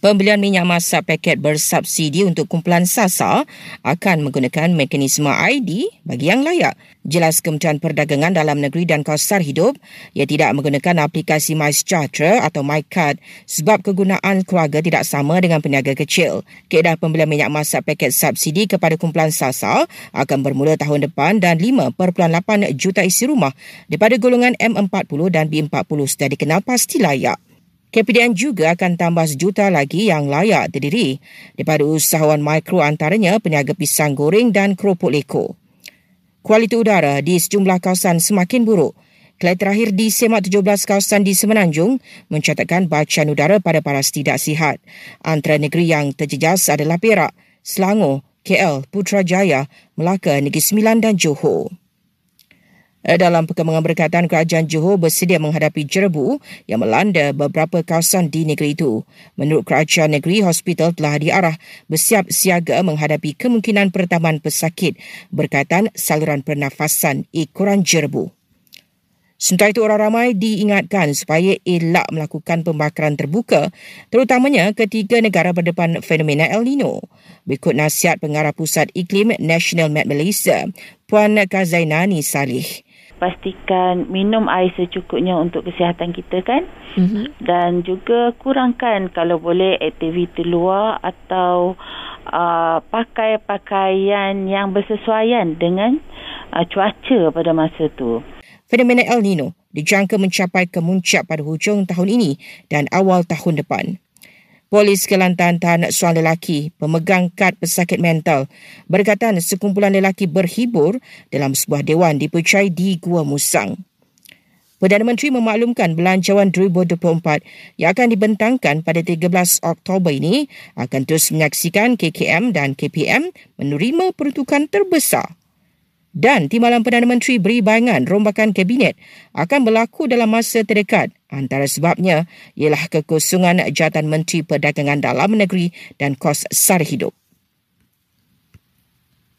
Pembelian minyak masak paket bersubsidi untuk kumpulan SASA akan menggunakan mekanisme ID bagi yang layak. Jelas Kementerian Perdagangan Dalam Negeri dan Kosar Hidup, ia tidak menggunakan aplikasi MySejahtera atau MyCard sebab kegunaan keluarga tidak sama dengan peniaga kecil. Keedah pembelian minyak masak paket subsidi kepada kumpulan SASA akan bermula tahun depan dan 5.8 juta isi rumah daripada golongan M40 dan B40 sudah dikenal pasti layak. KPDN juga akan tambah sejuta lagi yang layak terdiri daripada usahawan mikro antaranya peniaga pisang goreng dan keropok leko. Kualiti udara di sejumlah kawasan semakin buruk. Kelai terakhir di semak 17 kawasan di Semenanjung mencatatkan bacaan udara pada paras tidak sihat. Antara negeri yang terjejas adalah Perak, Selangor, KL, Putrajaya, Melaka, Negeri Sembilan dan Johor. Eh, dalam perkembangan berkaitan kerajaan Johor bersedia menghadapi jerebu yang melanda beberapa kawasan di negeri itu. Menurut kerajaan negeri, hospital telah diarah bersiap siaga menghadapi kemungkinan pertambahan pesakit berkaitan saluran pernafasan ikuran jerebu. Sementara itu, orang ramai diingatkan supaya elak melakukan pembakaran terbuka, terutamanya ketiga negara berdepan fenomena El Nino. Berikut nasihat pengarah Pusat Iklim National Met Malaysia, Puan Kazainani Salih pastikan minum air secukupnya untuk kesihatan kita kan mm-hmm. dan juga kurangkan kalau boleh aktiviti luar atau uh, pakai pakaian yang bersesuaian dengan uh, cuaca pada masa tu. Fenomena El Nino dijangka mencapai kemuncak pada hujung tahun ini dan awal tahun depan. Polis Kelantan tahan seorang lelaki pemegang kad pesakit mental berkatan sekumpulan lelaki berhibur dalam sebuah dewan dipercayai di Gua Musang. Perdana Menteri memaklumkan belanjawan 2024 yang akan dibentangkan pada 13 Oktober ini akan terus menyaksikan KKM dan KPM menerima peruntukan terbesar dan Timbalan Perdana Menteri beri bayangan rombakan kabinet akan berlaku dalam masa terdekat. Antara sebabnya ialah kekosongan jawatan Menteri Perdagangan Dalam Negeri dan kos sara hidup.